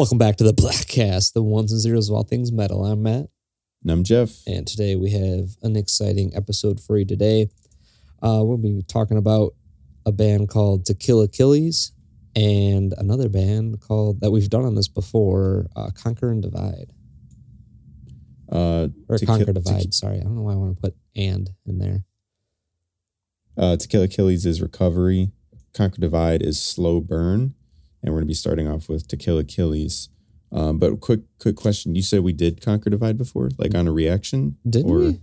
Welcome back to the Bleghcast, the ones and zeros of all things metal. I'm Matt, And I'm Jeff. and today we have an exciting episode for you today. Uh, we'll be talking about a band called To Kill Achilles and another band called that we've done on this before, uh, Conquer and Divide. Uh, Or Conquer Divide, sorry. I don't know why I want to put and in there. uh, To Kill Achilles is Recovery. Conquer Divide is Slow Burn. And we're going to be starting off with To Kill Achilles. Um, but quick, quick question. You said we did Conquer Divide before, like on a reaction? Didn't Or- we?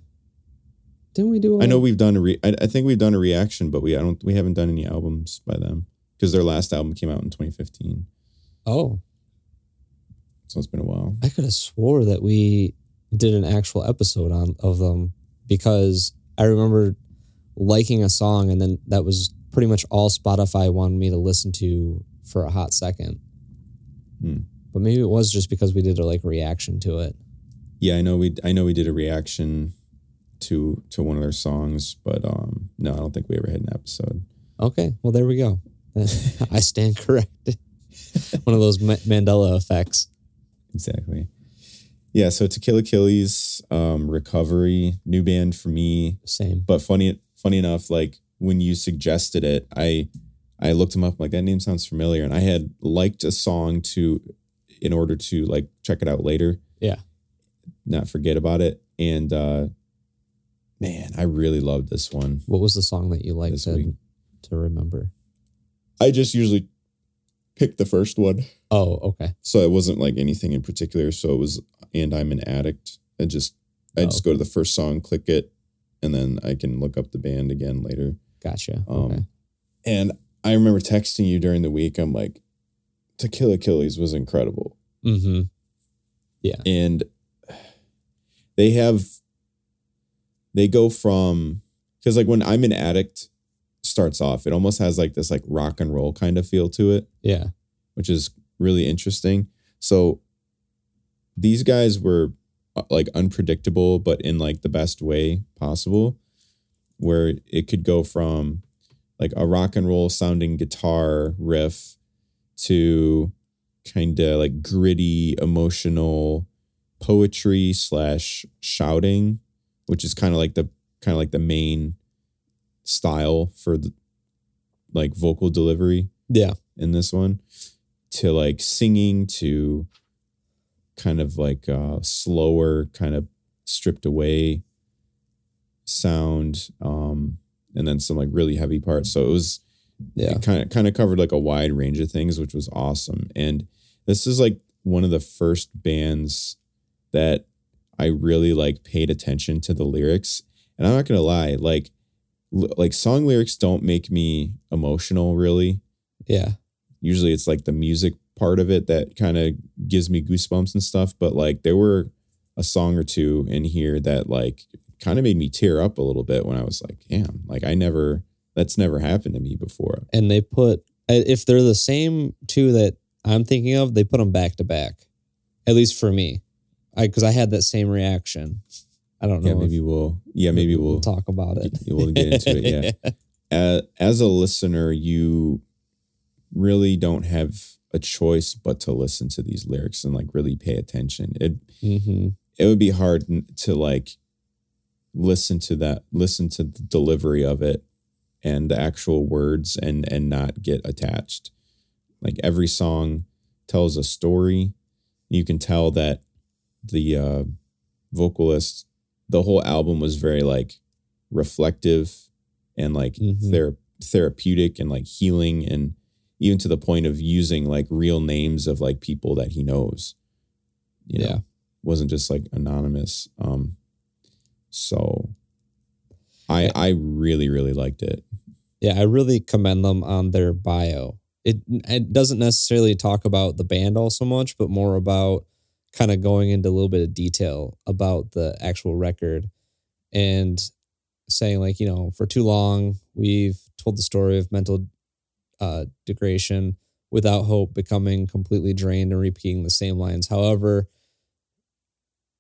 Didn't we do? I know we've done a re- I, I think we've done a reaction, but we I don't we haven't done any albums by them because their last album came out in 2015. Oh, So it's been a while. I could have swore that we did an actual episode on of them because I remember liking a song and then that was pretty much all Spotify wanted me to listen to for a hot second. Hmm. But maybe it was just because we did a like reaction to it. Yeah, I know we I know we did a reaction to to one of their songs, but um no, I don't think we ever had an episode. Okay, well there we go. I stand corrected. One of those Ma- Mandela effects. Exactly. Yeah, so To Kill Achilles, um, Recovery, new band for me. Same. But funny funny enough, like when you suggested it, I I looked him up, like that name sounds familiar. And I had liked a song to in order to like check it out later. Yeah. Not forget about it. And uh man, I really loved this one. What was the song that you liked to, to remember? I just usually pick the first one. Oh, okay. So it wasn't like anything in particular. So it was, and I'm an addict. I just, I Oh, just go to the first song, click it, and then I can look up the band again later. Gotcha. Um, okay. And I remember texting you during the week. I'm like, To Kill Achilles was incredible, Mm-hmm. Yeah. And they have, they go from because like when I'm an addict starts off, it almost has like this like rock and roll kind of feel to it. Yeah. which is really interesting. So these guys were uh, like unpredictable, but in like the best way possible, where it could go from like a rock and roll sounding guitar riff to kind of like gritty, emotional poetry slash shouting, which is kind of like the kind of like the main style for the like vocal delivery Yeah. in this one to like singing to kind of like uh slower kind of stripped away sound um and then some like really heavy parts so it was Yeah. it kind of kind of covered like a wide range of things which was awesome and this is like one of the first bands that I really like paid attention to the lyrics and I'm not to lie like l- like song lyrics don't make me emotional really Yeah. usually it's like the music part of it that kind of gives me goosebumps and stuff but like there were a song or two in here that like kind of made me tear up a little bit when i was like damn like i never that's never happened to me before and they put uh, if they're the same two that I'm thinking of, they put them back to back. At least for me, I because I had that same reaction. I don't know. yeah maybe we'll yeah maybe we'll, talk about it. we'll get into it yeah as, as a listener you really don't have a choice but to listen to these lyrics and like really pay attention it hmm it would be hard to like listen to that listen to the delivery of it and the actual words and and not get attached like every song tells a story you can tell that the uh vocalist the whole album was very like reflective and like Mhm. thera- therapeutic and like healing and even to the point of using like real names of like people that he knows you know Yeah. wasn't just like anonymous um so i i really really liked it Yeah, I really commend them on their bio. It it doesn't necessarily talk about the band all so much, but more about kind of going into a little bit of detail about the actual record and saying like, you know, for too long we've told the story of mental uh degradation without hope becoming completely drained and repeating the same lines. However,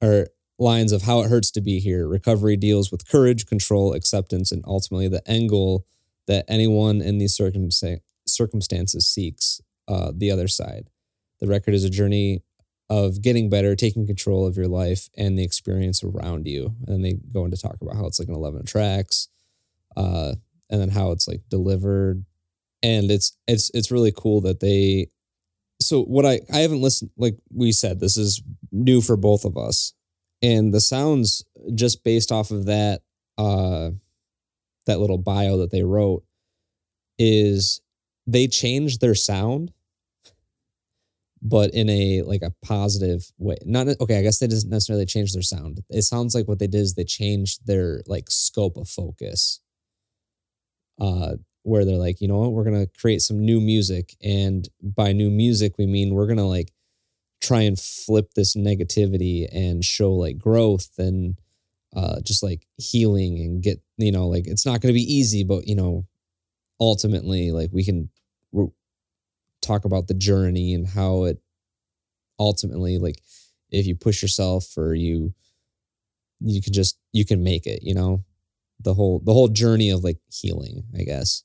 or lines of how it hurts to be here. Recovery deals with courage, control, acceptance, and ultimately the end goal that anyone in these circumsta- circumstances seeks uh, the other side. The record is a journey of getting better, taking control of your life and the experience around you. And then they go into talk about how it's like an 11 tracks, uh, and then how it's like delivered. And it's it's it's really cool that they so what I I haven't listened like we said this is new for both of us and the sounds just based off of that uh that little bio that they wrote is they changed their sound but in a like a positive way. Not okay i guess they didn't necessarily change their sound. It sounds like what they did is they changed their like scope of focus uh where they're like you know what? We're gonna create some new music and by new music we mean we're gonna like try and flip this negativity and show like growth and uh, just like healing and get you know like it's not going to be easy but you know ultimately like we can we're, talk about the journey and how it ultimately like if you push yourself or you you can just you can make it you know? The whole the whole journey of like healing i guess.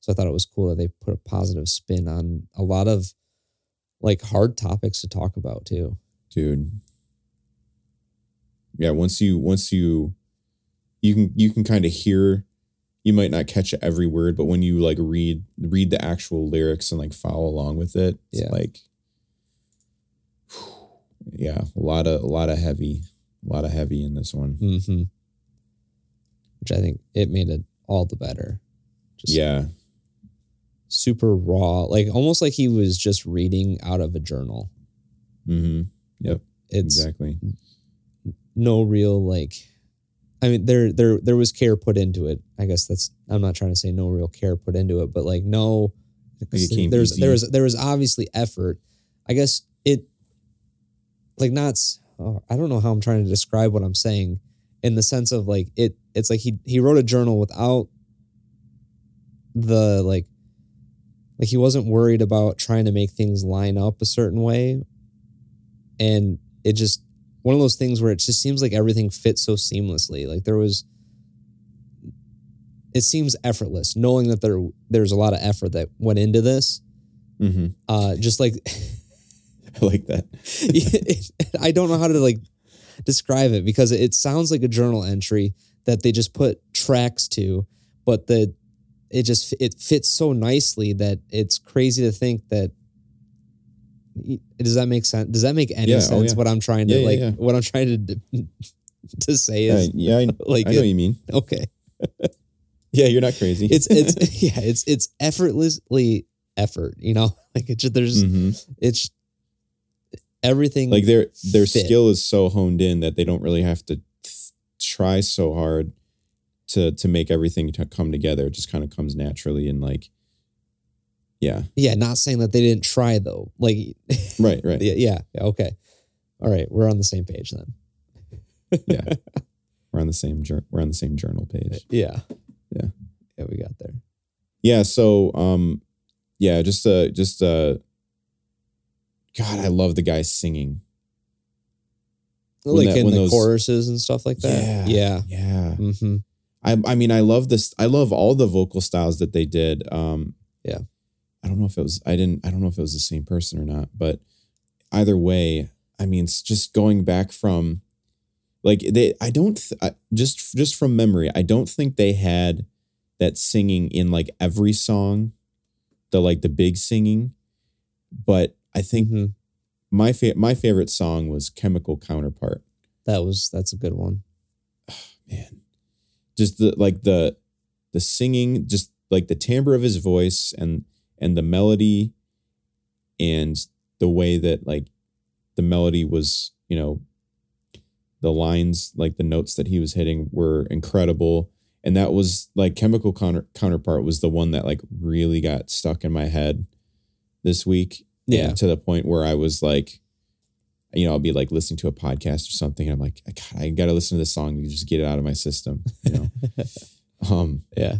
So i thought it was cool that they put a positive spin on a lot of like hard topics to talk about too. dude. Yeah, once you once you you can you can kind of hear you might not catch every word, but when you like read read the actual lyrics and like follow along with it, it's Yeah. like yeah, a lot of a lot of heavy, a lot of heavy in this one. Mm-hmm. Which I think it made it all the better. Just Yeah, super raw, like almost like he was just reading out of a journal. mm-hmm. Yep, It's exactly. no real like. I mean, there there there was care put into it. I guess that's. I'm not trying to say no real care put into it, but like no. Like there's there was there was obviously effort. I guess it. Like not. Oh, I don't know how I'm trying to describe what I'm saying, in the sense of like it. It's like he he wrote a journal without. The like. Like he wasn't worried about trying to make things line up a certain way, and it just one of those things where it just seems like everything fits so seamlessly. Like there was it seems effortless knowing that there there's a lot of effort that went into this. Mm-hmm. Uh just like I like that. I don't know how to like describe it because it sounds like a journal entry that they just put tracks to, but the it just it fits so nicely that it's crazy to think that does that make sense? Does that make any Yeah, oh, sense? yeah. What I'm trying to Yeah, like, what I'm trying to to say is yeah, I, like I know it- what you mean. okay. Yeah, you're not crazy. It's it's yeah, it's it's effortlessly effort. You know, like it's just, there's Mhm. it's everything like their their fit. skill is so honed in that they don't really have to try so hard to to make everything to come together. It just kind of comes naturally and like, yeah, Yeah, not saying that they didn't try though. Like right, right. yeah, yeah, yeah, okay. All right, we're on the same page then. Yeah. We're on the same jour- we're on the same journal page. Yeah. Yeah. Yeah, we got there. Yeah, so um yeah, just uh just uh God, I love the guy singing. Like that- in the those- choruses and stuff like that. Yeah. Yeah. Mm-hmm. I I mean I love this I love all the vocal styles that they did. Um Yeah. I don't know if it was I didn't I don't know if it was the same person or not, but either way, I mean it's just going back from like they I don't th- I, just just from memory, I don't think they had that singing in like every song, the like the big singing, but I think hmm my fa- my favorite song was Chemical Counterpart. That was that's a good one. man just the like the the singing just like the timbre of his voice and and the melody and the way that like the melody was you know the lines like the notes that he was hitting were incredible and that was like chemical counter- counterpart was the one that like really got stuck in my head this week Yeah. to the point where i was like you know i'll be like listening to a podcast or something and i'm like God, i gotta listen to this song to just get it out of my system you know um Yeah.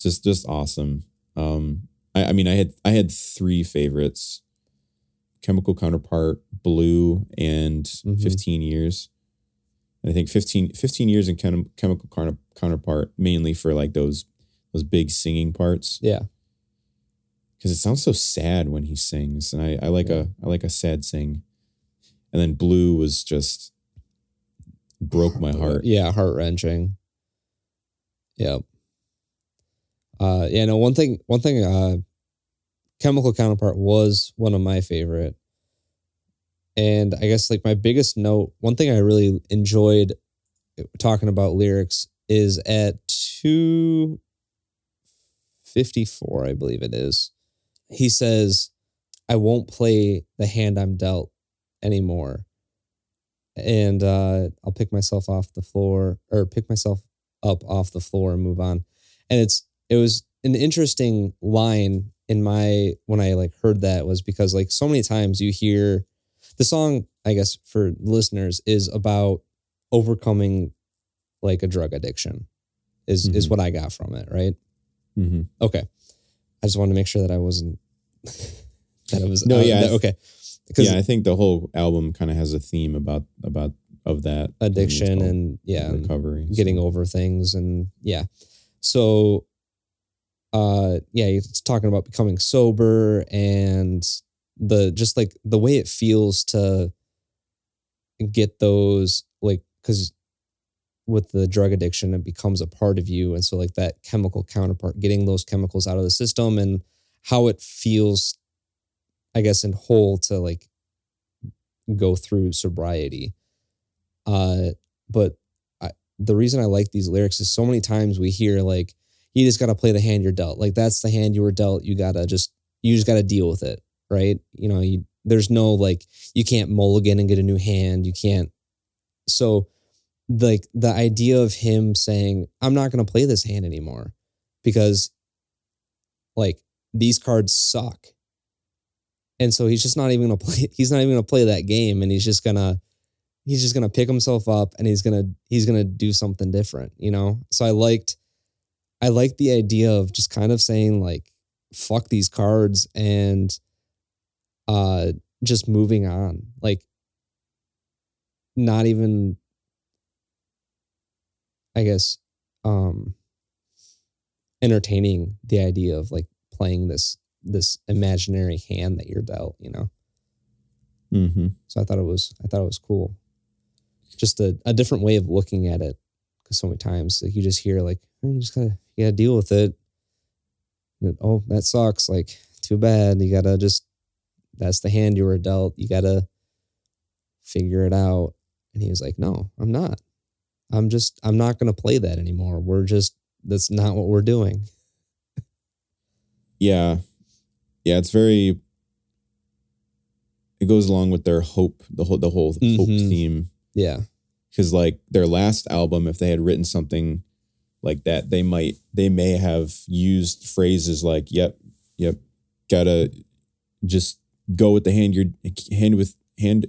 just just awesome um I, I mean i had i had three favorites chemical counterpart blue and Mhm. 15 years And I think 15, 15 years in chem, chemical Counter- counterpart, mainly for like those those big singing parts. Yeah. because it sounds so sad when he sings, and I, I like Yeah. a I like a sad sing. And then Blue was just broke my heart. Yeah, heart wrenching. Yep. Uh yeah, no, one thing one thing uh Chemical Counterpart was one of my favorite. And I guess like my biggest note, one thing I really enjoyed talking about lyrics is at 254, I believe it is. He says, I won't play the hand I'm dealt anymore. And uh, I'll pick myself off the floor or pick myself up off the floor and move on. And it's it was an interesting line in my when I like heard that was because like so many times you hear the song, I guess for listeners, is about overcoming like a drug addiction. Is is Mhm. what I got from it, right? Mm-hmm. Okay. I just wanted to make sure that I wasn't that it was No, yeah, that- okay. Because Yeah, I think the whole album kind of has a theme about about of that addiction and yeah, recovery, getting so. over things and yeah. So uh yeah, it's talking about becoming sober and the just like the way it feels to get those like cuz with the drug addiction it becomes a part of you and so like that chemical counterpart getting those chemicals out of the system and how it feels I guess in whole to like go through sobriety. Uh but I, the reason I like these lyrics is so many times we hear like you just got to play the hand you're dealt. Like that's the hand you were dealt. You got to just you just got to deal with it, right? You know, you there's no like you can't mulligan and get a new hand. You can't. So like the idea of him saying I'm not going to play this hand anymore because like these cards suck. And so he's just not even gonna play. He's not even gonna play that game, and he's just gonna he's just gonna pick himself up, and he's gonna he's gonna do something different, you know. So I liked I liked the idea of just kind of saying like fuck these cards and uh just moving on, like not even I guess um entertaining the idea of like playing this this imaginary hand that you're dealt, you know. Mhm. So I thought it was I thought it was cool. Just a, a different way of looking at it. Cause so many times like you just hear like, "Oh, you just gotta you gotta deal with it. And, oh, that sucks. Like, too bad. You gotta just that's the hand you were dealt. You gotta figure it out. And he was like, No, I'm not. I'm just I'm not gonna play that anymore. We're just that's not what we're doing. Yeah. Yeah, it's very it goes along with their hope, the whole the whole hope Mhm. theme. Yeah. Cause like their last album, if they had written something like that, they might they may have used phrases like, Yep, yep, gotta just go with the hand you're hand with hand.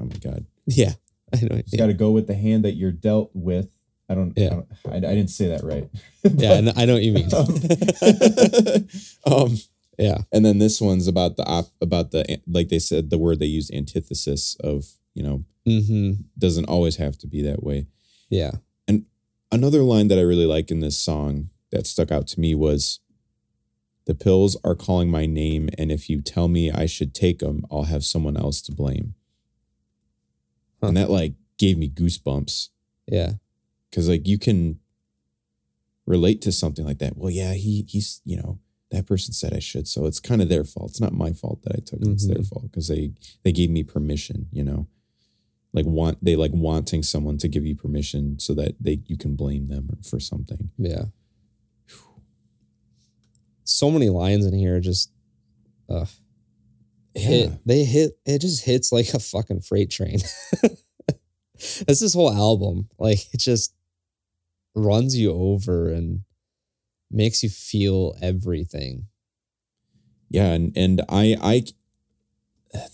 Oh my god. Yeah. I know. Just gotta go with the hand that you're dealt with. I don't Yeah. I, don't, I, I didn't say that right. Yeah, I know, I know what you mean. um yeah. and then this one's about the op about the like they said the word they used antithesis of you know hmm doesn't always have to be that way Yeah. And another line that i really like in this song that stuck out to me was the pills are calling my name and if you tell me i should take them i'll have someone else to blame Huh. and that like gave me goosebumps Yeah. because like you can relate to something like that well yeah he he's you know that person said i should so it's kind of their fault it's not my fault that i took it it's their Mhm. fault because they they gave me permission you know like want they like wanting someone to give you permission so that they you can blame them for something Yeah. So many lines in here just uh hit they hit it just hits like a fucking freight train. That's this whole album. Like it just runs you over and makes you feel everything. yeah and and i i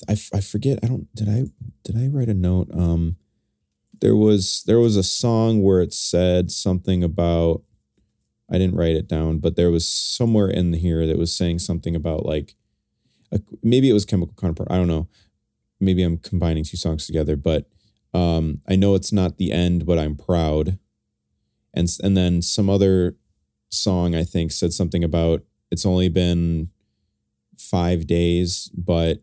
i, I forget i don't did i did i write a note um there was there was a song where it said something about I didn't write it down, but there was somewhere in here that was saying something about like a, maybe it was chemical counterpart. I don't know. Maybe I'm combining two songs together, but Um, I know it's not the end, but I'm proud. And and then some other song I think said something about it's only been five days, but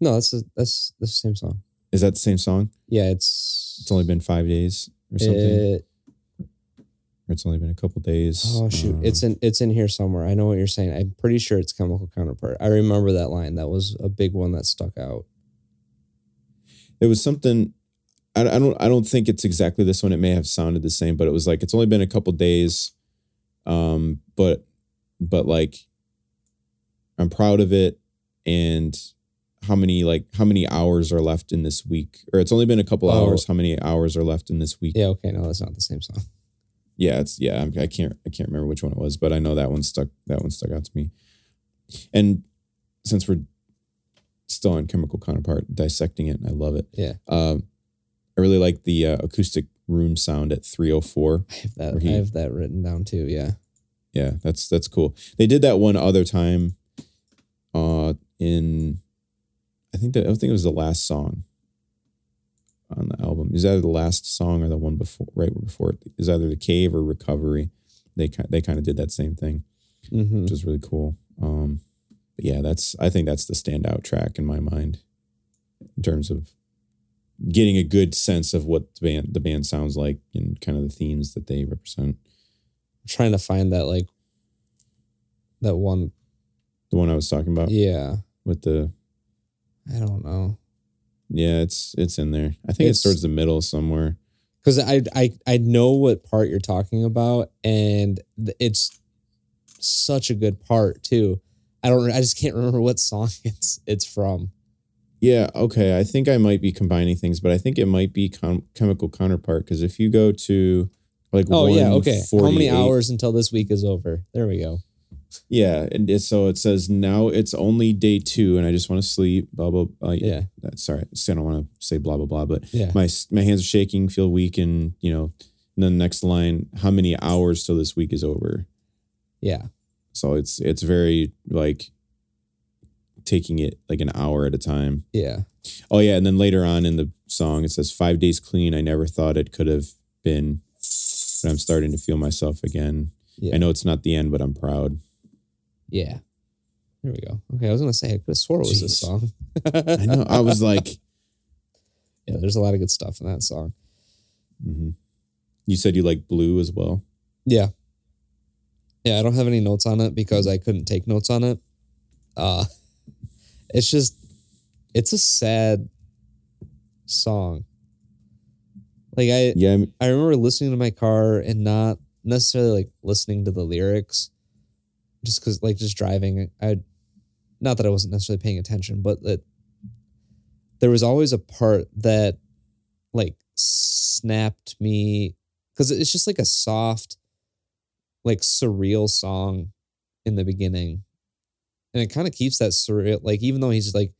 No, that's that's that's the same song. is that the same song? Yeah, it's It's only been five days or something. it- or it's only been a couple days. oh shoot, Um, it's in it's in here somewhere. I know what you're saying. I'm pretty sure it's chemical counterpart. I remember that line. That was a big one that stuck out. it was something I, I don't I don't think it's exactly this one. It may have sounded the same, but it was like it's only been a couple days. Um, but but like I'm proud of it and how many like how many hours are left in this week? Or it's only been a couple Oh. hours. How many hours are left in this week? Yeah, okay, no, that's not the same song. yeah, it's yeah. I'm, I can't I can't remember which one it was, but I know that one stuck. That one stuck out to me. And since we're still on chemical counterpart, dissecting it, and I love it. Yeah. Um, I really like the uh, acoustic room sound at 304. I have that. He- I have that written down too. Yeah. Yeah, that's that's cool. They did that one other time. Uh, in I think that I think it was the last song on the album. Is that the last song or the one before? Right before it is either the cave or recovery. They they kind of did that same thing. hmm which is really cool. Um, but yeah, that's I think that's the standout track in my mind in terms of getting a good sense of what the band the band sounds like and kind of the themes that they represent. trying to find that like that one. The one I was talking about Yeah. with the I don't know. yeah, it's it's in there. I think It's- it's towards the middle somewhere. because I, I I know what part you're talking about, and it's such a good part too. I don't. I just can't remember what song it's it's from. Yeah, okay. I think I might be combining things, but I think it might be com- chemical counterpart because if you go to like Oh yeah, okay. How many hours until this week is over? There we go. Yeah, and it, so it says now it's only day two, and I just want to sleep. Blah blah. blah. Yeah, Uh, sorry, I don't want to say blah blah blah, but yeah, my my hands are shaking, feel weak, and you know. And then the next line, how many hours till this week is over? yeah. So it's it's very like taking it like an hour at a time. Yeah. Oh yeah, and then later on in the song it says five days clean. I never thought it could have been, but I'm starting to feel myself again. Yeah. I know it's not the end, but I'm proud. Yeah. There we go. Okay, I was gonna say I could have swore it was this song. I know. I was like, yeah, there's a lot of good stuff in that song. mhm. you said you like blue as well. Yeah. Yeah, I don't have any notes on it because I couldn't take notes on it. Uh it's just it's a sad song. Like I Yeah, I'm- I remember listening to my car and not necessarily like listening to the lyrics just cuz like just driving I not that I wasn't necessarily paying attention, but that there was always a part that like snapped me cuz it's just like a soft like surreal song in the beginning. And it kind of keeps that surreal like even though he's like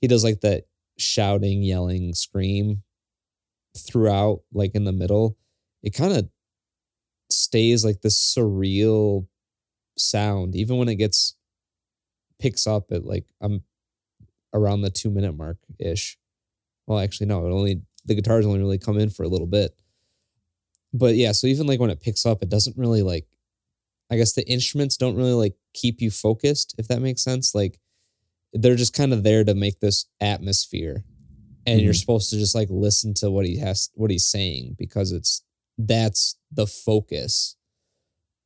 he does like that shouting, yelling, scream throughout like in the middle, it kind of stays like this surreal sound even when it gets picks up at like I'm around the 2 minute mark ish. Well, actually no, it only the guitars only really come in for a little bit. But yeah, so even like when it picks up, it doesn't really like I guess the instruments don't really like keep you focused, if that makes sense. Like they're just kind of there to make this atmosphere. And you're Mhm. supposed to just like listen to what he has what he's saying because it's that's the focus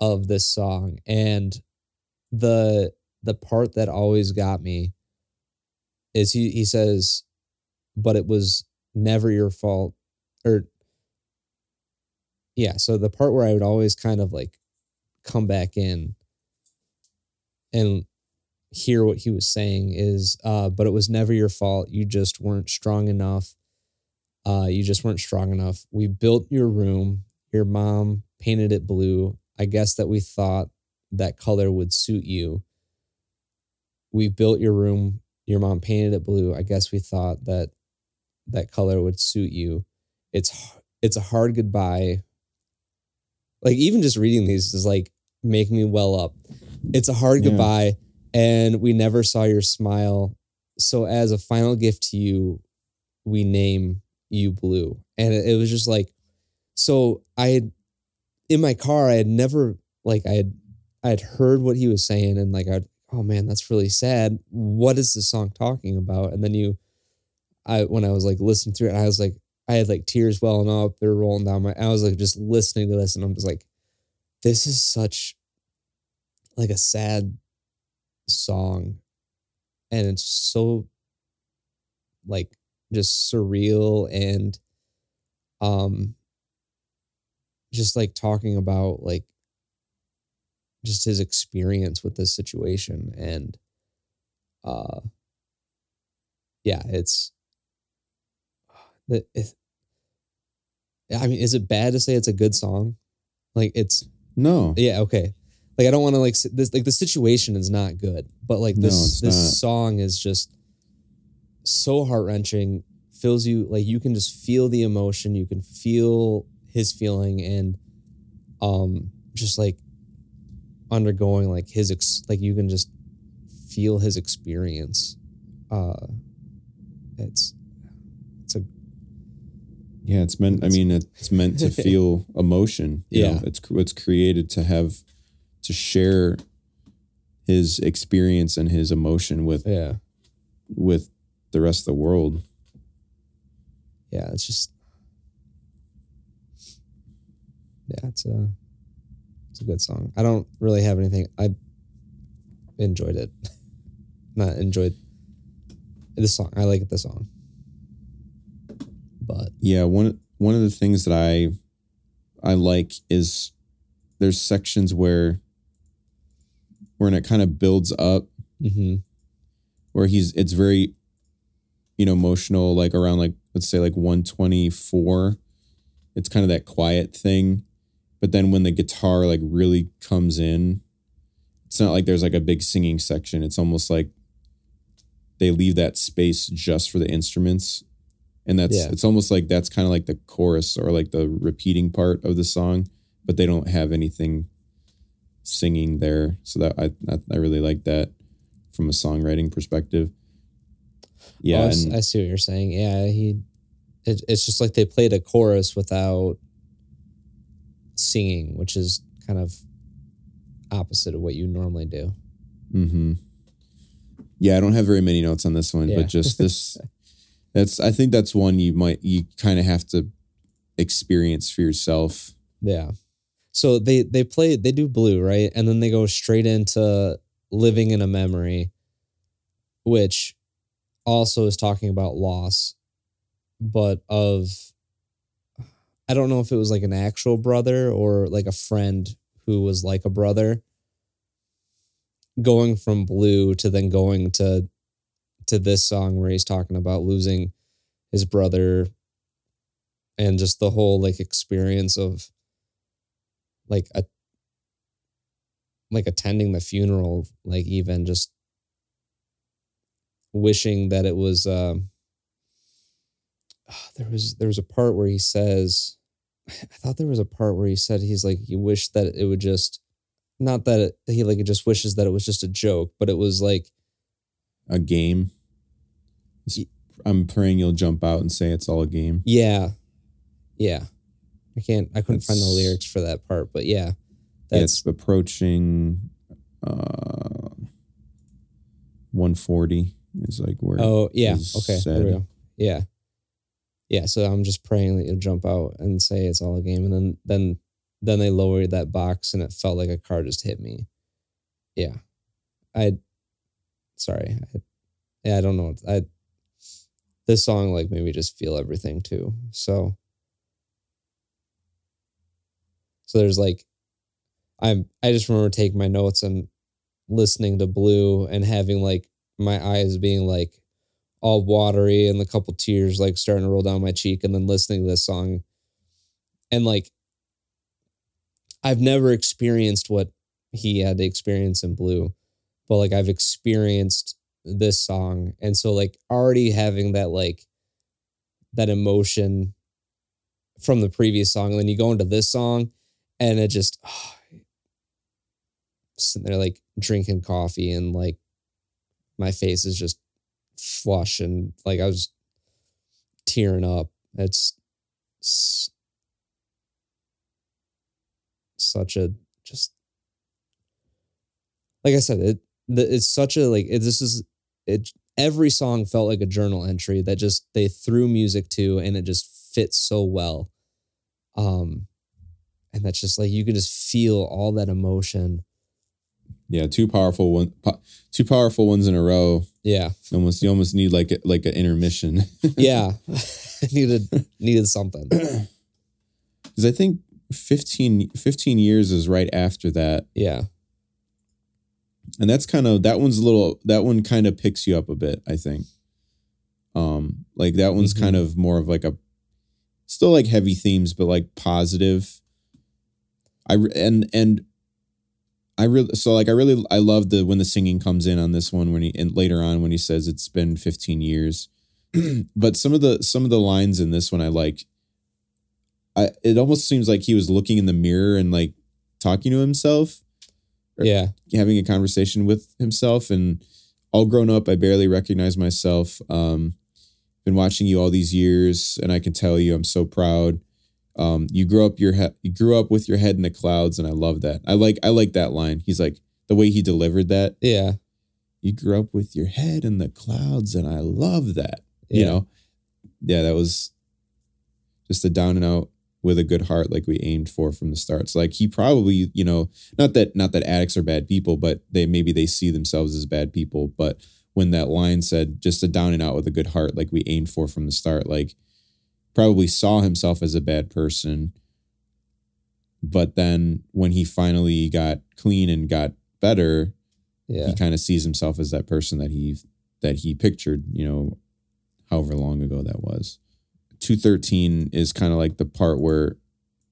of this song. And the the part that always got me is he he says, but it was never your fault. Or yeah, so the part where I would always kind of like come back in and hear what he was saying is uh but it was never your fault. You just weren't strong enough. Uh you just weren't strong enough. We built your room. Your mom painted it blue. I guess that we thought that color would suit you. We built your room. Your mom painted it blue. I guess we thought that that color would suit you. It's it's a hard goodbye like even just reading these is like make me well up. It's a hard Yeah. goodbye and we never saw your smile. So as a final gift to you we name you blue. And it, it was just like so i had in my car i had never like i had i had heard what he was saying and like i oh man that's really sad. What is the song talking about? And then you i when i was like listening through it i was like i had like tears welling up they're rolling down my i was like just listening to this and i'm just like this is such like a sad song and it's so like just surreal and um just like talking about like just his experience with this situation and uh yeah it's I mean is it bad to say it's a good song like it's No. yeah okay like I don't want to like this like the situation is not good but like this it's this not. song is just so heart wrenching fills you like you can just feel the emotion you can feel his feeling and um just like undergoing like his ex- like you can just feel his experience uh it's Yeah, it's meant. I mean, it's meant to feel emotion. you know? Yeah. it's it's created to have to share his experience and his emotion with yeah with the rest of the world. yeah it's just yeah it's a it's a good song i don't really have anything i enjoyed it not enjoyed the song i like the song but Yeah, one one of the things that I I like is there's sections where when it kind of builds up mhm, where he's it's very you know emotional like around like let's say like 124 it's kind of that quiet thing but then when the guitar like really comes in it's not like there's like a big singing section it's almost like they leave that space just for the instruments and that's Yeah. it's almost like that's kind of like the chorus or like the repeating part of the song but they don't have anything singing there. So that i i, I really like that from a songwriting perspective. Yeah Oh, I, and I see what you're saying. Yeah he it, it's just like they played a chorus without singing which is kind of opposite of what you normally do. Mm-hmm. Yeah, I don't have very many notes on this one, Yeah. but just this that's I think that's one you might you kind of have to experience for yourself. Yeah. So they they play they do blue, right? And then they go straight into living in a memory, which also is talking about loss, but of I don't know if it was like an actual brother or like a friend who was like a brother. Going from blue to then going to to this song where he's talking about losing his brother and just the whole like experience of like a like attending the funeral like even just wishing that it was um there was there was a part where he says i thought there was a part where he said he's like he wished that it would just not that it, he like just wishes that it was just a joke but it was like A game. I'm praying you'll jump out and say it's all a game. yeah yeah i can't i couldn't find the lyrics for that part but yeah that's it's approaching uh 140 is like where Oh yeah. Okay. There we go. Yeah. Yeah. So I'm just praying that you'll jump out and say it's all a game, and then then then they lowered that box, and it felt like a car just hit me. Yeah. I. Sorry. I, yeah. I don't know. I. This song like made me just feel everything too. So. So there's like, I'm. I just remember taking my notes and listening to Blue and having like my eyes being like all watery and a couple tears like starting to roll down my cheek and then listening to this song and like I've never experienced what he had to experience in blue but like I've experienced this song. And so like already having that like that emotion from the previous song and then you go into this song and it just ah, sitting there like drinking coffee and like my face is just flush and like I was tearing up. It's s- such a just like I said, it the, it's such a like it, this is it. Every song felt like a journal entry that just they threw music to, and it just fits so well. Um, and that's just like you can just feel all that emotion. Yeah, two powerful one, two powerful ones in a row. Yeah, Almost, you almost need like a, like an intermission. yeah, needed needed something. Because I think 15, 15 years is right after that, Yeah, and that's kind of that one's a little. That one kind of picks you up a bit. I think. Um, like that one's Mhm. kind of more of like a, still like heavy themes, but like positive. I re- and and. I really so like I really I love the when the singing comes in on this one when he and later on when he says it's been 15 years. but some of the some of the lines in this one I like I it almost seems like he was looking in the mirror and like talking to himself, yeah, having a conversation with himself and all grown up I barely recognize myself. Um been watching you all these years and I can tell you I'm so proud. Um, you grew up your he- you grew up with your head in the clouds, and I love that. I like I like that line. He's like the way he delivered that. yeah, You grew up with your head in the clouds, and I love that. You know, yeah, that was just a down and out with a good heart, like we aimed for from the start. So like he probably, you know, not that not that addicts are bad people, but they maybe they see themselves as bad people. But when that line said just a down and out with a good heart, like we aimed for from the start, like probably saw himself as a bad person. But then when he finally got clean and got better, yeah, he kind of sees himself as that person that he that he pictured, you know, however long ago that was. 213 is kind of like the part where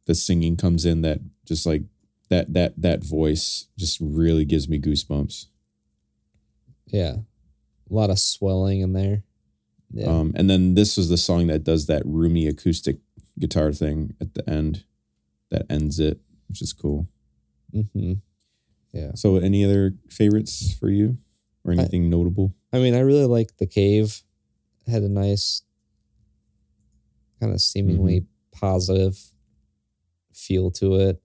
the singing comes in that just like that that that voice just really gives me goosebumps. yeah. A lot of swelling in there. Yeah, Um and then this was the song that does that roomy acoustic guitar thing at the end that ends it, which is cool. Mm-hmm. yeah. So any other favorites for you or anything notable? I mean, I really like the cave. Had a nice, kind of seemingly mm-hmm. positive feel to it.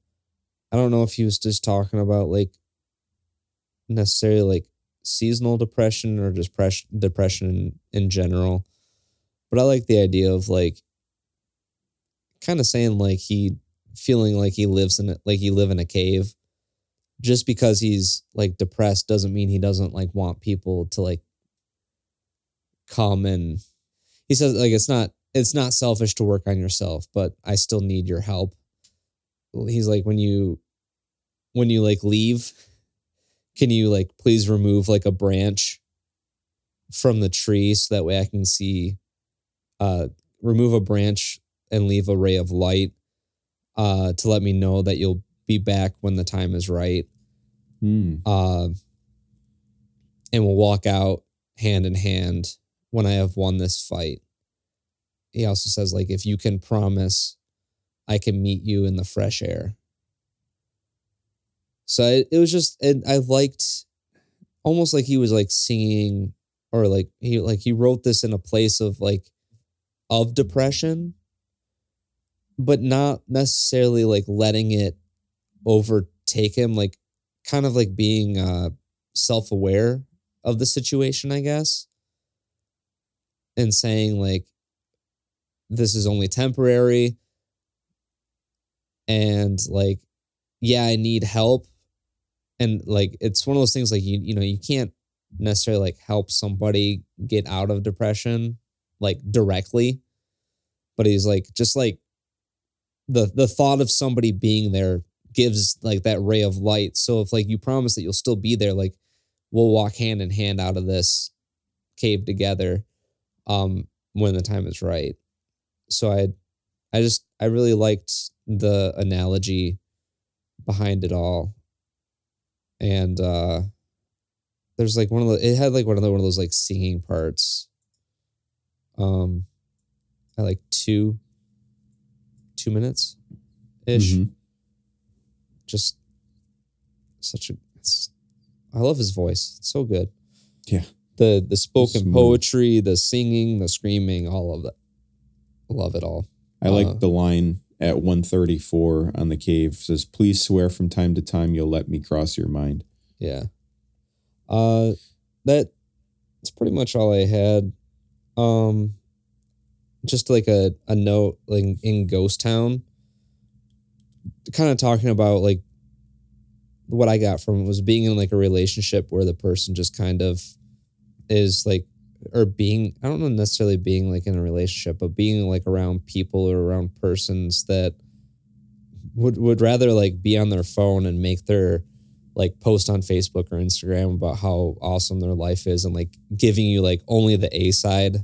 I don't know if he was just talking about like necessarily like seasonal depression or just pres- depression in, in general, but I like the idea of like kind of saying like he feeling like he lives in it, like he live in a cave. Just because he's like depressed doesn't mean he doesn't like want people to like come and he says like it's not it's not selfish to work on yourself but i still need your help he's like when you when you like leave can you like please remove like a branch from the tree so that way i can see uh remove a branch and leave a ray of light uh to let me know that you'll be back when the time is right Hmm. uh, and we'll walk out hand in hand when I have won this fight. He also says, like, if you can promise, I can meet you in the fresh air. So it, it was just, and I liked almost like he was like singing or like he like he wrote this in a place of like of depression, but not necessarily like letting it overtake him, like kind of like being uh self-aware of the situation, I guess. And saying like this is only temporary and like yeah, I need help. And like it's one of those things like you you know, you can't necessarily like help somebody get out of depression like directly. But he's like just like the the thought of somebody being there gives like that ray of light. So if like you promise that you'll still be there, like we'll walk hand in hand out of this cave together um when the time is right. So I I just I really liked the analogy behind it all. And uh there's like one of the it had like one of the one of those like singing parts. Um at like two two minutes ish Mhm. just such a it's, I love his voice. It's so good. Yeah. The the spoken Smooth. poetry, the singing, the screaming, all of that. Love it all. I like Uh, the line at 134 on the cave says, "Please swear from time to time you'll let me cross your mind." Yeah. Uh that that's pretty much all I had. Um just like a, a note like in Ghost Town. Kind of talking about like what I got from it was being in like a relationship where the person just kind of is like or being I don't know necessarily being like in a relationship, but being like around people or around persons that would would rather like be on their phone and make their like post on Facebook or Instagram about how awesome their life is and like giving you like only the A side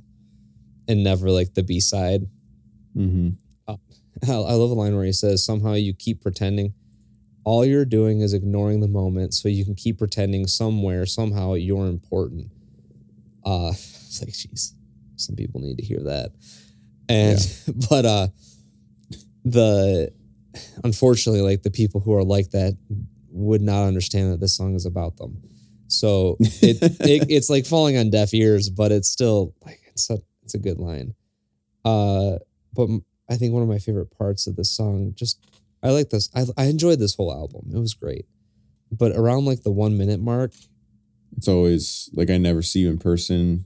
and never like the B side. Mm-hmm. I I love a line where he says, somehow you keep pretending. All you're doing is ignoring the moment so you can keep pretending somewhere, somehow you're important. Uh, it's like, geez, some people need to hear that. And, but, uh, the, unfortunately, like the people who are like that would not understand that this song is about them. So it, it it's like falling on deaf ears, but it's still like, it's a, it's a good line. Uh, but I think one of my favorite parts of this song, just I like this. I I enjoyed this whole album. It was great. But around like the one minute mark, It's always like I never see you in person.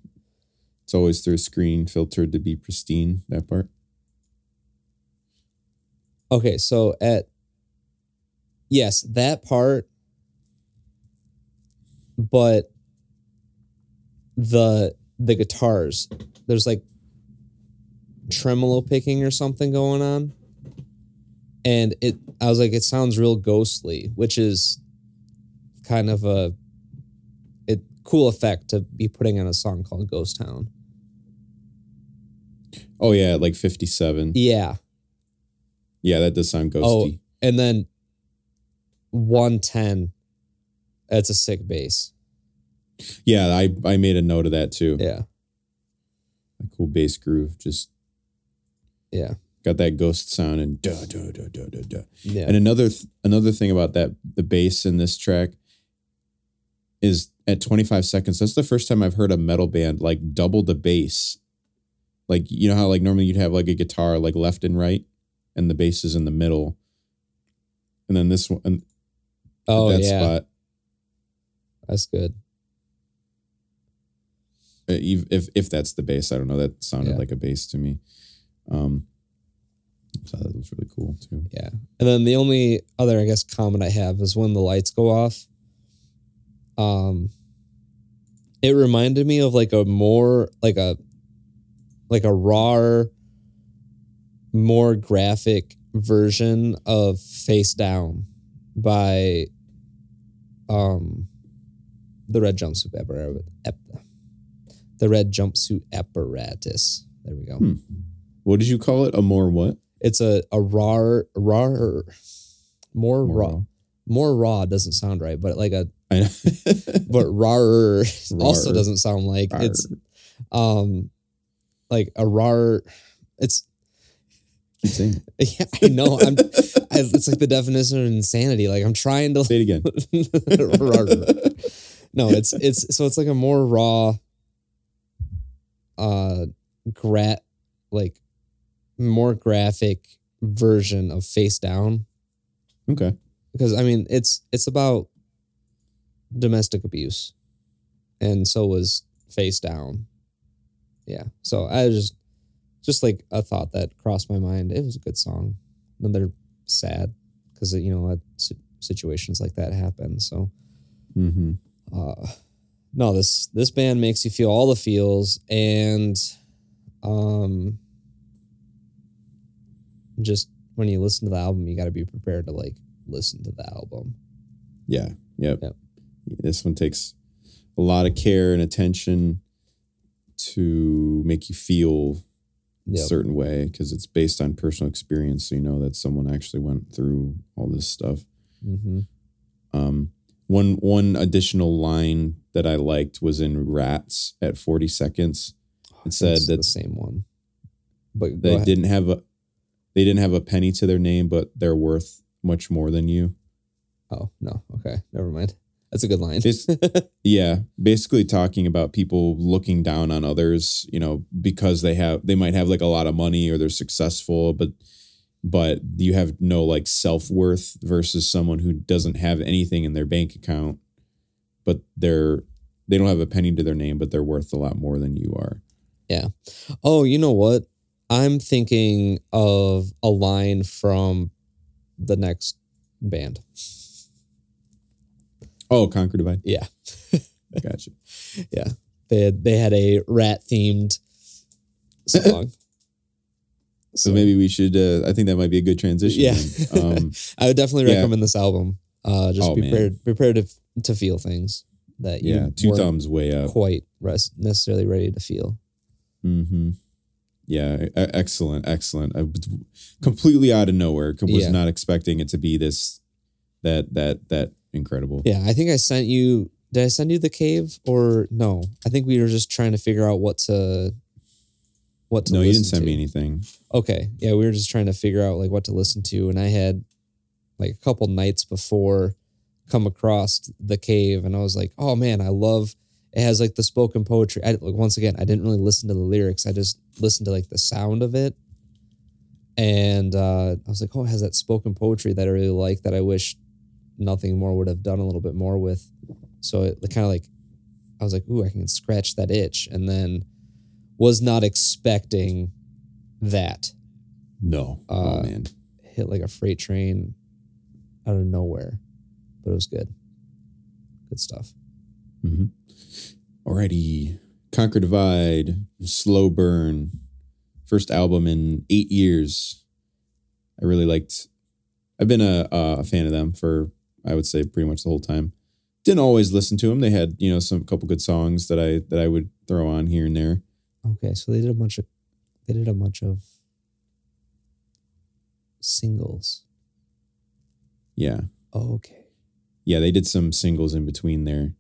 It's always through a screen filtered to be pristine. That part. okay, so at yes, that part, but the the guitars, there's like tremolo picking or something going on. And it I was like, it sounds real ghostly, which is kind of a cool effect to be putting on a song called Ghost Town. Oh yeah, like 57. Yeah. Yeah, that does sound Oh, ghosty. and then 110. That's a sick bass. Yeah, I I made a note of that too. Yeah. A cool bass groove. Just Yeah. got that ghost sound and duh duh duh duh duh duh. Yeah. And another th- another thing about that the bass in this track is at 25 seconds. That's the first time I've heard a metal band like double the bass. Like you know how like normally you'd have like a guitar like left and right, and the bass is in the middle. And then this one, and oh, that yeah. spot, That's good. uh, if if that's the bass, I don't know. That sounded Yeah. like a bass to me. Um, so that was really cool too. Yeah. And then the only other, I guess, comment I have is when the lights go off. Um, it reminded me of like a more like a like a raw, more graphic version of Face Down by um the red jumpsuit apparatus. The red jumpsuit apparatus. There we go. Hmm. What did you call it? A more what? It's a a raw raw more, More raw raw. more raw doesn't sound right, but like a I know. but raw also doesn't sound like Rar. it's um like a raw. It's Keep saying it. yeah, I know. I'm. I, it's like the definition of insanity. Like I'm trying to. Say it again. no, it's it's so it's like a more raw, uh, grat like more graphic version of face down Okay. because I mean it's it's about domestic abuse, and so was face down. Yeah, so I just just like a thought that crossed my mind. It was a good song. Another sad because you know si- situations like that happen. So Mm-hmm. uh, no, this this band makes you feel all the feels, and um, just when you listen to the album, you got to be prepared to like listen to the album. Yeah. Yep. Yep. This one takes a lot of care and attention to make you feel a certain way because it's based on personal experience. So you know that someone actually went through all this stuff. Mm-hmm. Um, one one additional line that I liked was in Rats at 40 seconds. It said that the same one, but they didn't have a they didn't have a penny to their name, but they're worth much more than you. Oh no, okay, never mind. That's a good line. This- yeah, basically talking about people looking down on others, you know, because they have they might have like a lot of money or they're successful, but but you have no like self-worth versus someone who doesn't have anything in their bank account, but they're they don't have a penny to their name, but they're worth a lot more than you are. Yeah. Oh, you know what? I'm thinking of a line from the next band. Oh, Conquer Divide. Yeah. Gotcha. Yeah. They had, they had a rat themed song. So maybe we should uh I think that might be a good transition. Yeah. Um I would definitely Yeah. recommend this album. Uh, just Oh, be man. prepared, prepared to, to feel things that you yeah, two thumbs way up. quite res- necessarily ready to feel. Mm-hmm. Yeah, excellent, excellent. I completely out of nowhere. Was Yeah. not expecting it to be this, that that that incredible. Yeah, I think I sent you. Did I send you the cave or no? I think we were just trying to figure out what to. What to no, you didn't send to. me anything. Okay, yeah, we were just trying to figure out like what to listen to, and I had like a couple nights before come across the cave, and I was like, oh man, I love. It has like the spoken poetry. I like once again, I didn't really listen to the lyrics. I just listened to like the sound of it, and uh, I was like, oh, it has that spoken poetry that I really like. That I wish nothing more would have done a little bit more with. So it kind of like, I was like, ooh, I can scratch that itch, and then was not expecting that No, Uh, oh man, hit like a freight train out of nowhere, but it was good. Good stuff. mm-hmm. Alrighty, Conquer Divide, Slow Burn, first album in eight years. I really liked. I've been a a fan of them for I would say pretty much the whole time. Didn't always listen to them. They had you know some couple good songs that I that I would throw on here and there. Okay, so they did a bunch of they did a bunch of singles. Yeah. Oh, okay. yeah, they did some singles in between there,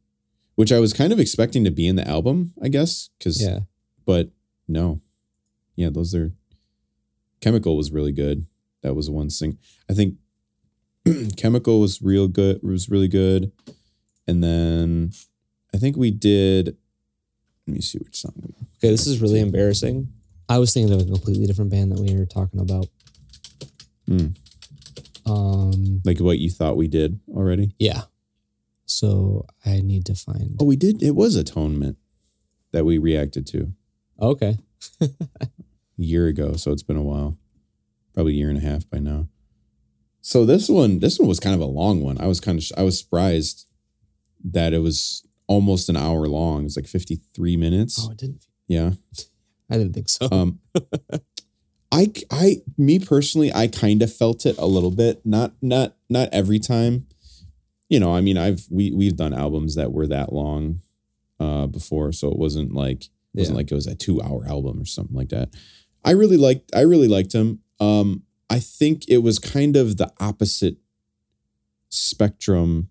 which I was kind of expecting to be in the album, I guess. Cause, Yeah. but no. Yeah, those are. Chemical was really good. That was one sing. I think Chemical was real good. Was really good, and then I think we did. Let me see which song. We, Okay, this is really embarrassing. I was thinking of a completely different band that we were talking about. Hmm. Um like what you thought we did already. yeah. So I need to find Oh, we did. It was Atonement that we reacted to Okay. a year ago, so it's been a while. Probably a year and a half by now. So this one, this one was kind of a long one. I was kind of, I was surprised that it was almost an hour long. It was like 53 minutes. Oh, it didn't Yeah. I didn't think so. Um, I, I, me personally, I kind of felt it a little bit. Not, not, not every time. You know, I mean, I've we we've done albums that were that long, uh, before, so it wasn't like it wasn't Yeah. like it was a two hour album or something like that. I really liked, I really liked him. Um, I think it was kind of the opposite spectrum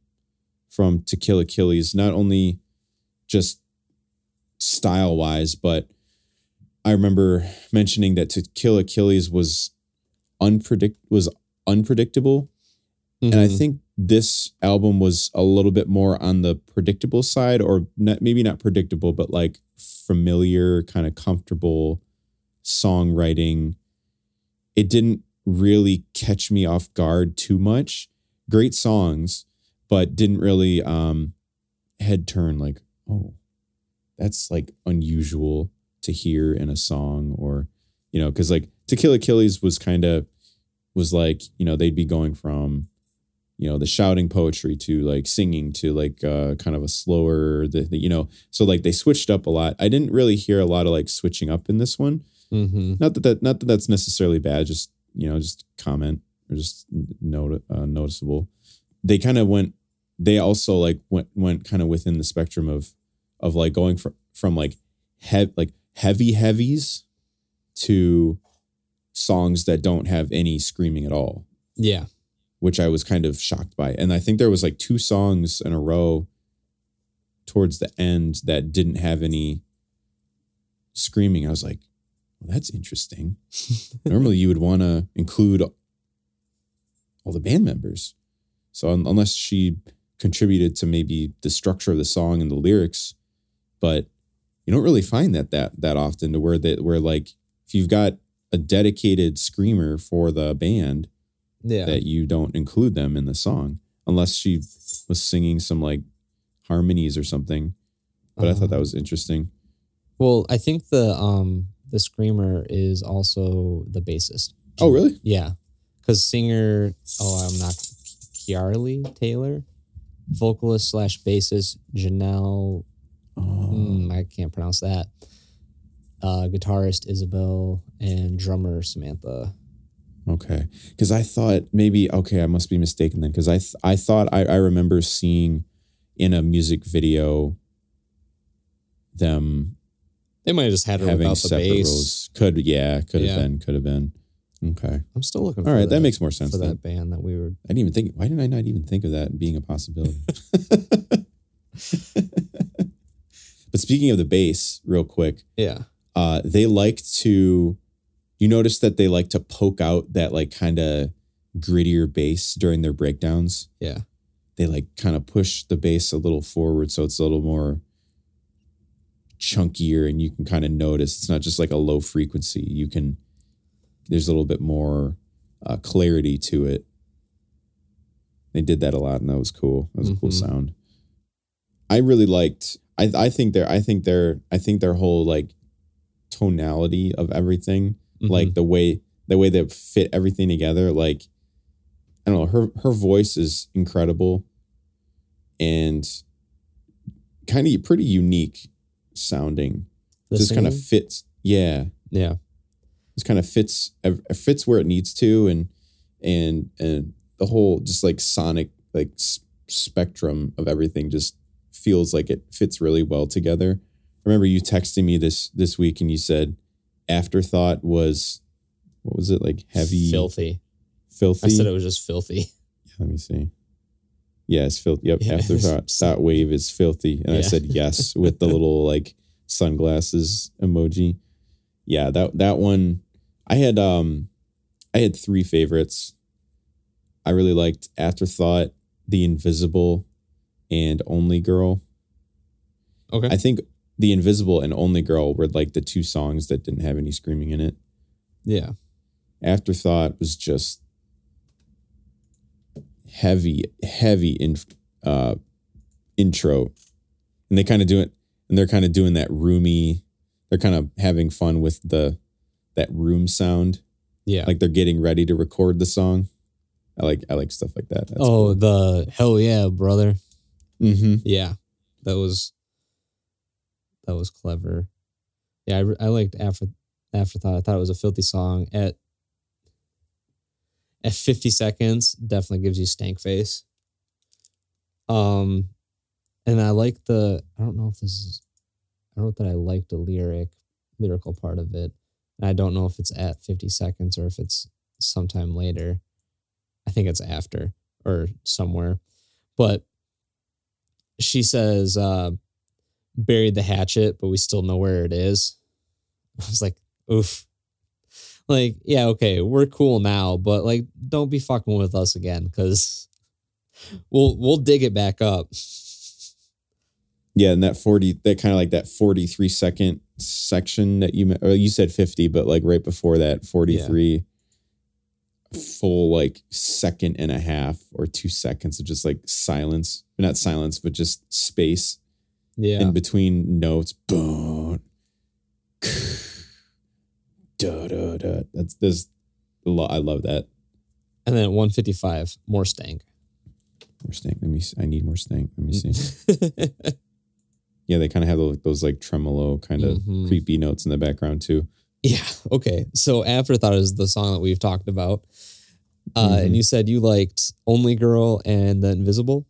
from To Kill Achilles, not only just style wise, but I remember mentioning that To Kill Achilles was unpredict was unpredictable, and I Mhm. think this album was a little bit more on the predictable side, or not, maybe not predictable, but like familiar, kind of comfortable songwriting. It didn't really catch me off guard too much. Great songs, but didn't really um, head turn like, oh, that's like unusual to hear in a song, or you know, because like To Kill Achilles was kind of was like you know they'd be going from you know the shouting poetry to like singing to like uh kind of a slower the, the you know so like they switched up a lot i didn't really hear a lot of like switching up in this one Mhm. not that that not that that's necessarily bad just you know just comment or just note uh, noticeable they kind of went they also like went went kind of within the spectrum of of like going from from like heavy like heavy heavies to songs that don't have any screaming at all Yeah. which I was kind of shocked by. And I think there was like two songs in a row towards the end that didn't have any screaming. I was like, well, that's interesting. Normally you would want to include all the band members. So un- unless she contributed to maybe the structure of the song and the lyrics, but you don't really find that that that often to where that where like if you've got a dedicated screamer for the band Yeah. that you don't include them in the song unless she was singing some like harmonies or something. But I thought that Um, was interesting. Well, I think the um the screamer is also the bassist. Oh, really? Yeah, because singer. Oh, I'm not. Kiarly Taylor, vocalist slash bassist Janelle. Oh, mm, I can't pronounce that. Uh, guitarist Isabel and drummer Samantha. okay. Because I thought maybe okay, I must be mistaken then. Because I th- I thought I I remember seeing in a music video them They might have just had her having without the separate bass. roles. Could yeah, could have been, could have been. Okay. I'm still looking. All for right, that makes more sense for then. that band that we were. I didn't even think. Why didn't I not even think of that being a possibility? but speaking of the bass, real quick, Yeah. uh, they like to. You notice that they like to poke out that like kind of grittier bass during their breakdowns. Yeah. They like kind of push the bass a little forward, so it's a little more chunkier, and you can kind of notice it's not just like a low frequency. You can. There's a little bit more uh, clarity to it. They did that a lot, and that was cool. That was a cool Mhm. sound. I really liked. I I think their I think their I think their whole like tonality of everything, Mhm. like the way the way they fit everything together. Like I don't know, her her voice is incredible, and kind of pretty unique sounding. The Just kind of fits. Yeah, Yeah. just kind of fits it fits where it needs to and and and the whole just like sonic like s- spectrum of everything just feels like it fits really well together i remember you texting me this this week and you said afterthought was what was it like heavy Filthy. filthy I said it was just filthy. let me see yeah it's filthy yep Yeah. afterthought that wave is filthy and i said yes with the little like sunglasses emoji yeah that that one i had um i had three favorites i really liked afterthought the invisible and only girl Okay. i think the invisible and only girl were like the two songs that didn't have any screaming in it yeah. afterthought was just heavy heavy in uh intro and they kind of do it and they're kind of doing that roomy they're kind of having fun with the that room sound Yeah. like they're getting ready to record the song i like i like stuff like that That's oh, the hell yeah, brother. Mm-hmm. Yeah, that was that was clever. Yeah, I, I liked after afterthought. I thought it was a filthy song at at fifty seconds. Definitely gives you stank face. Um, and I like the. I don't know if this is. I wrote that I liked the lyric lyrical part of it. And I don't know if it's at fifty seconds or if it's sometime later. I think it's after or somewhere, but she says uh buried the hatchet but we still know where it is i was like oof like yeah okay we're cool now but like don't be fucking with us again because we'll we'll dig it back up. Yeah and that 40 that kind of like that 43 second section that you you said 50 but like right before that 43 full like second and a half or two seconds of just like silence not silence but just space yeah. in between notes. Boom da da da that's there's a lot i love that and then at 155 more stank more stank let me see. i need more stank let me see yeah they kind of have those, like tremolo kind of Mhm. creepy notes in the background too yeah okay so afterthought is the song that we've talked about uh Mhm. and you said you liked only girl and the invisible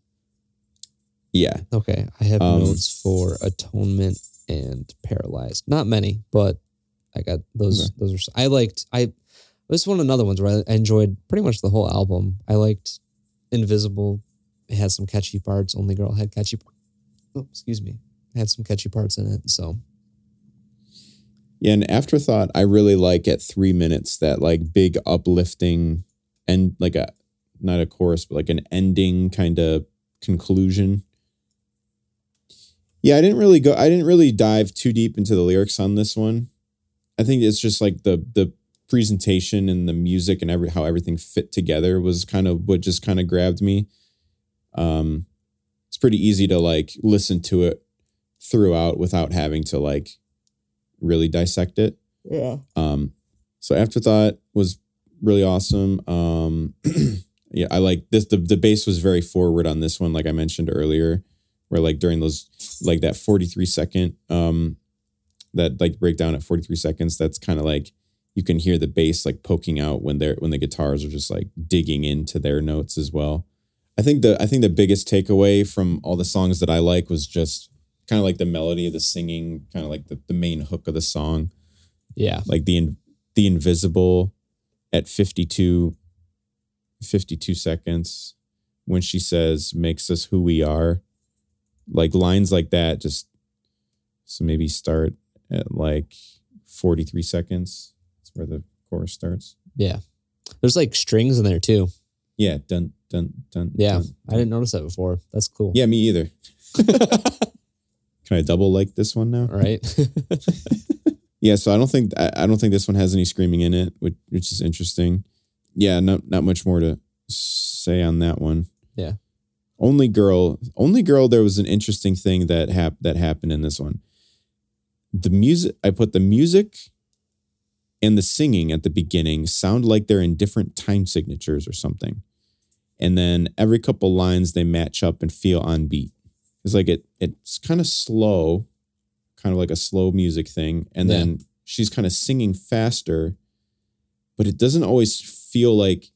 yeah Okay, I have Um, notes for atonement and paralyzed. Not many, but I got those. Okay. Those are I liked. I this one of the ones where I enjoyed pretty much the whole album. I liked Invisible. It had some catchy parts. Only Girl had catchy. Oh, excuse me. It had some catchy parts in it. So Yeah, and afterthought, I really like at three minutes that like big uplifting and like a not a chorus, but like an ending kind of conclusion. Yeah, I didn't really go. I didn't really dive too deep into the lyrics on this one. I think it's just like the the presentation and the music and every how everything fit together was kind of what just kind of grabbed me. Um, it's pretty easy to like listen to it throughout without having to like really dissect it. Yeah. Um, so afterthought was really awesome. Um, yeah, I like this. The the bass was very forward on this one, like I mentioned earlier, where like during those like that forty three second um that like breakdown at forty three seconds, that's kind of like you can hear the bass like poking out when they're when the guitars are just like digging into their notes as well. I think the I think the biggest takeaway from all the songs that I like was just kind of like the melody of the singing, kind of like the, the main hook of the song Yeah. like the in- the invisible at 52 52 seconds when she says makes us who we are like lines like that just so maybe start at like 43 seconds that's where the chorus starts Yeah. There's like strings in there too. yeah dun dun dun Yeah. dun, I didn't notice that before. That's cool. yeah me either can i double like this one now Right. Yeah, so I don't think I I don't think this one has any screaming in it, which which is interesting. Yeah, not not much more to say on that one. Yeah. Only girl, only girl. There was an interesting thing that hap- that happened in this one. The music I put the music and the singing at the beginning sound like they're in different time signatures or something, and then every couple lines they match up and feel on beat. It's like it it's kind of slow, kind of like a slow music thing, and Yeah. then she's kind of singing faster, but it doesn't always feel like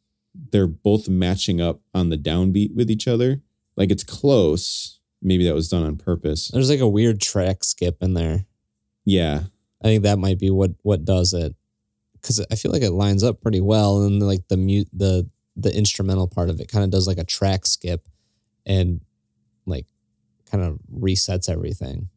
they're both matching up on the downbeat with each other. Like it's close. Maybe that was done on purpose. There's like a weird track skip in there. Yeah. I think that might be what what does it. Cause I feel like it lines up pretty well. And like the mute the the instrumental part of it kind of does like a track skip and like kind of resets everything.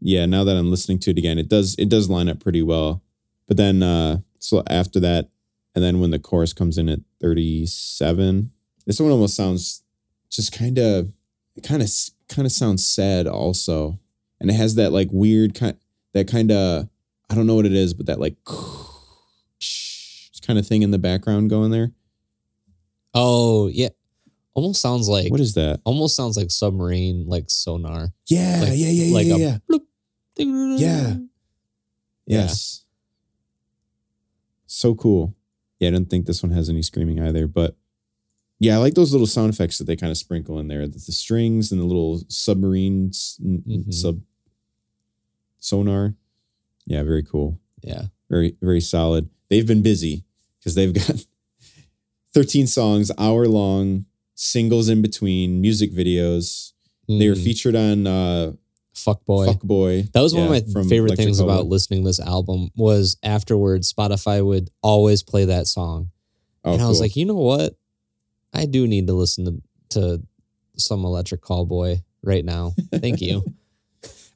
Yeah, now that I'm listening to it again, it does it does line up pretty well. But then uh so after that, and then when the chorus comes in at 37, this one almost sounds just kind of kind of kind of sounds sad also. And it has that like weird kind that kind of I don't know what it is, but that like kind of thing in the background going there. Oh yeah. Almost sounds like What is that? almost sounds like submarine like sonar. Yeah, Like- yeah, yeah, yeah, like yeah, a yeah. Yeah. Yeah. Yes. So cool. Yeah, I didn't think this one has any screaming either, but yeah, I like those little sound effects that they kind of sprinkle in there. The, the strings and the little submarines Mhm. sub sonar. Yeah, very cool. Yeah. Very, very solid. They've been busy because they've got 13 songs, hour long, singles in between, music videos. They were Mhm. featured on uh Fuck boy. Fuck Boy. That was one of my favorite Electric things about listening to this album was afterwards Spotify would always play that song. Oh, and I was cool. like, you know what? I do need to listen to, to some electric callboy right now. Thank you.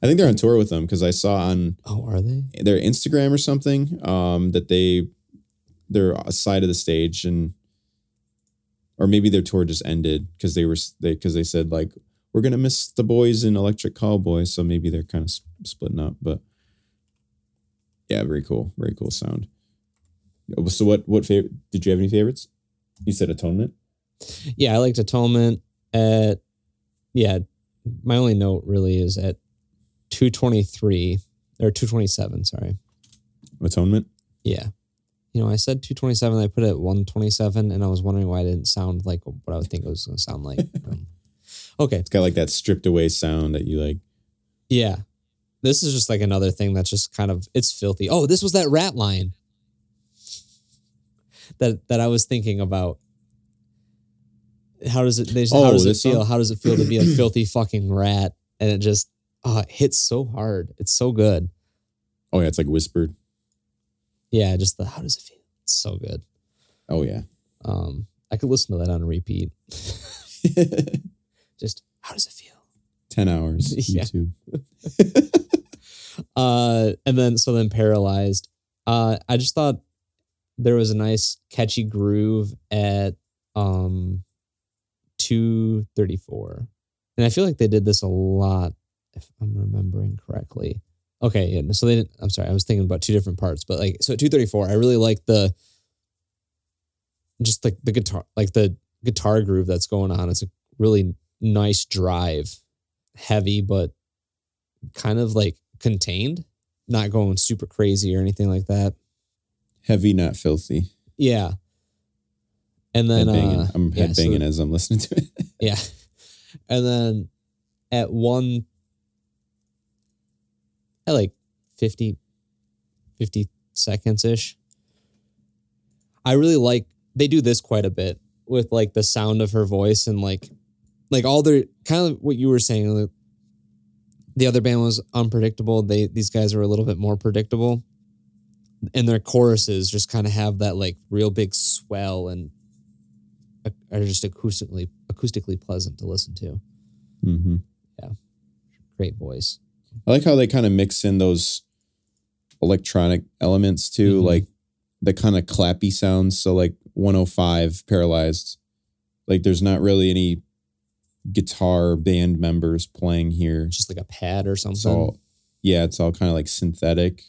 I think they're on tour with them because I saw on oh, are they? their Instagram or something um, that they they're a side of the stage and or maybe their tour just ended because they were they because they said like we're gonna miss the boys in Electric Callboy so maybe they're kind of splitting up but yeah very cool very cool sound so what what favorite did you have any favorites you said Atonement Yeah, I liked Atonement at yeah. My only note really is at two twenty three or two twenty seven. Sorry. Atonement Yeah. You know, I said 227. I put it at 127, and I was wondering why it didn't sound like what I would think it was going to sound like. Um, okay. it's got like that stripped away sound that you like Yeah. This is just like another thing that's just kind of it's filthy. Oh, this was that rat line that that I was thinking about. How does it? They, how Oh, does it feel? song? How does it feel to be a filthy fucking rat? And it just oh, it hits so hard. It's so good. oh yeah it's like whispered Yeah, just the how does it feel? It's so good. oh yeah Um, I could listen to that on repeat. Just how does it feel? 10 hours. YouTube Uh, and then so then paralyzed. Uh, I just thought there was a nice catchy groove at um 234. And I feel like they did this a lot, if I'm remembering correctly. Okay, yeah. So they didn't, I'm sorry, I was thinking about two different parts, but like, so at 234, I really like the, just like the guitar, like the guitar groove that's going on. It's a really nice drive, heavy, but kind of like contained, not going super crazy or anything like that. Heavy, not filthy. Yeah. And then, uh, I'm yeah, so- as I'm listening to it. Yeah. And then at one, at like 50, 50 seconds ish, I really like, they do this quite a bit with like the sound of her voice and like, like all their kind of what you were saying. like, The other band was unpredictable. They, these guys are a little bit more predictable. And their choruses just kind of have that like real big swell and are just acoustically acoustically pleasant to listen to. hmm Great voice. I like how they kind of mix in those electronic elements too, Mhm. like the kind of clappy sounds. So like 105 paralyzed, like there's not really any guitar band members playing here. Just like a pad or something. It's all yeah, it's all kind of like synthetic.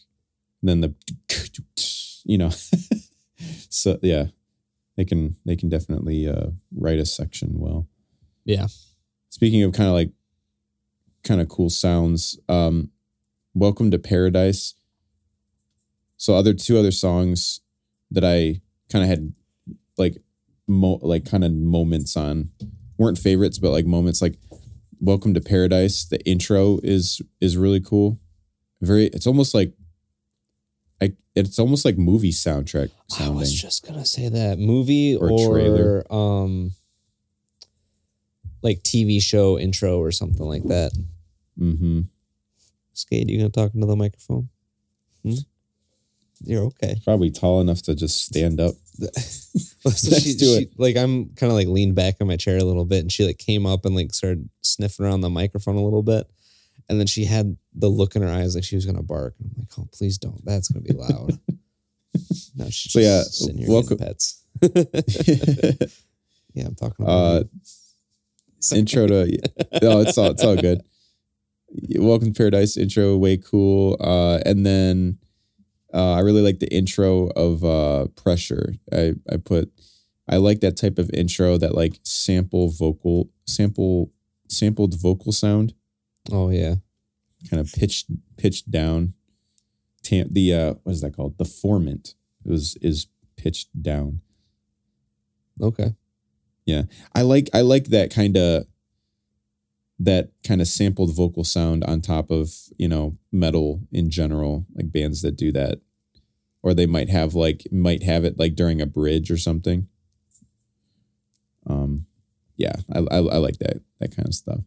And then the you know, so yeah, they can they can definitely uh, write a section well. Yeah. Speaking of kind of like kind of cool sounds, um, "Welcome to Paradise." So other two other songs that I kind of had like mo- like kind of moments on weren't favorites, but like moments like "Welcome to Paradise." The intro is is really cool. Very, it's almost like. I, it's almost like movie soundtrack I was just gonna say that movie Or or, trailer. um like TV show intro or something like that. mm-hmm. Skate, you gonna talk into the microphone? Hmm? You're okay. Probably tall enough to just stand up. So Let's she- do she- it. Like I'm kind of like leaned back in my chair a little bit, and she like came up and like started sniffing around the microphone a little bit, and then she had the look in her eyes like she was gonna bark. I'm like, oh please don't. That's gonna be loud. no, she's So, yeah, just sitting here welcome- pets. yeah, I'm talking about. uh, intro to no, it's all it's all good. Welcome to Paradise intro, way cool. Uh, and then uh, I really like the intro of uh, Pressure. I I put I like that type of intro that like sample vocal sample sampled vocal sound, Oh yeah. Kind of pitched pitched down. Tam- the uh, what is that called? The formant is is pitched down. Okay. Yeah, I like I like that kind of that kind of sampled vocal sound on top of you know metal in general, like bands that do that, or they might have like might have it like during a bridge or something. Um, yeah, I I, I like that that kind of stuff.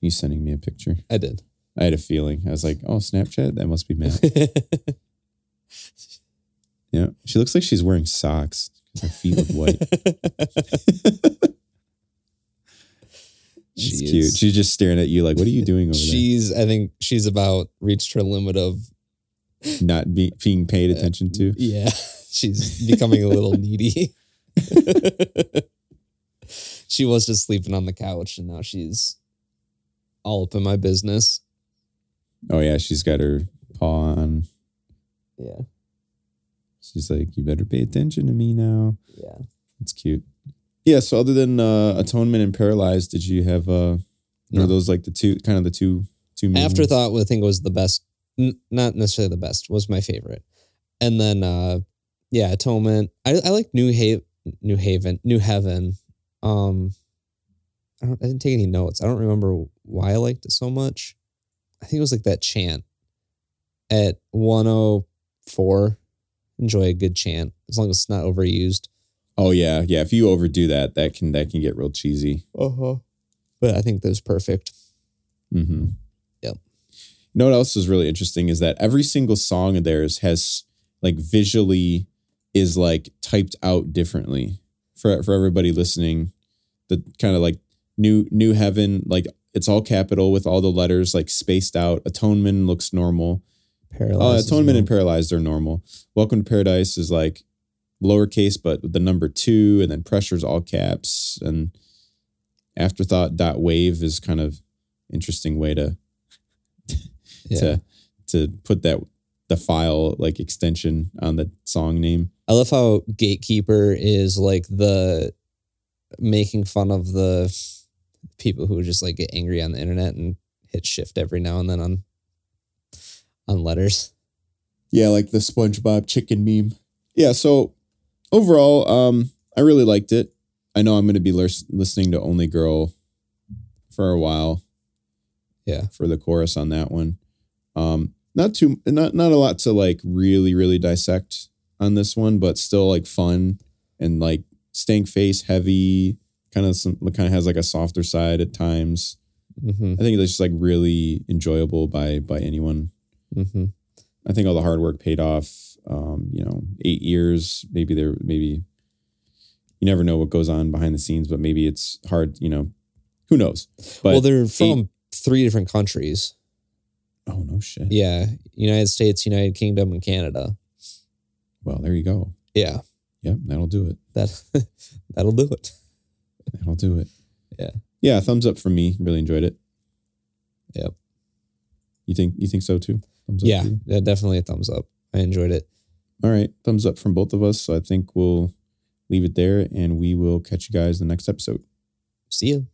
You sending me a picture? I did. I had a feeling. I was like, oh, Snapchat. That must be Matt. yeah, she looks like she's wearing socks. Her feet look white. She's She cute. is- She's just staring at you like, what are you doing over there? she's I think she's about reached her limit of? Not be, being paid uh, attention to. yeah. She's becoming a little needy. she was just sleeping on the couch and now she's all up in my business. Oh yeah, she's got her paw on. Yeah. She's like, you better pay attention to me now. Yeah. It's cute. Yeah. So other than uh, atonement and paralyzed, did you have uh, No. those like the two kind of the two two? Afterthought, I think was the best. N- not necessarily the best. Was my favorite, and then uh, yeah, Atonement. I I like New Haven, New Haven, New Heaven. Um, I don't. I didn't take any notes. I don't remember why I liked it so much. I think it was like that chant at one oh four. Enjoy a good chant as long as it's not overused. Oh yeah, yeah. If you overdo that, that can that can get real cheesy. Uh huh. But I think that was perfect. Mm-hmm. Yep. You know what else is really interesting is that every single song of theirs has like visually is like typed out differently for for everybody listening. The kind of like new new heaven like it's all capital with all the letters like spaced out. Atonement looks normal. Paralyzed. Uh, atonement and paralyzed are normal. Welcome to paradise is like lowercase, but the number two, and then pressure's all caps, and afterthought dot wave is kind of interesting way to Yeah. to to put that the file like extension on the song name. I love how Gatekeeper is like the making fun of the people who just like get angry on the internet and hit shift every now and then on on letters. Yeah, like the SpongeBob chicken meme. Yeah, so overall, um, I really liked it. I know I'm going to be lis- listening to Only Girl for a while. Yeah. for the chorus on that one. Um, not too, not not a lot to like really really dissect on this one, but still like fun and like stank face heavy. Kind of some kind of has like a softer side at times. hmm I think it's just like really enjoyable by by anyone. hmm I think all the hard work paid off. Um, you know, eight years, maybe there, maybe you never know what goes on behind the scenes, but maybe it's hard. You know, who knows? But well, they're from three different countries. oh no shit. Yeah, United States, United Kingdom, and Canada. Well, there you go. Yeah, Yep, that'll do it. that that'll do it. That'll do it. Yeah. Yeah, thumbs up from me. Really enjoyed it. Yep. You think you think so too? Thumbs up Yeah, for you? yeah, definitely a thumbs up. I enjoyed it. All right. Thumbs up from both of us. So I think we'll leave it there and we will catch you guys in the next episode. See you.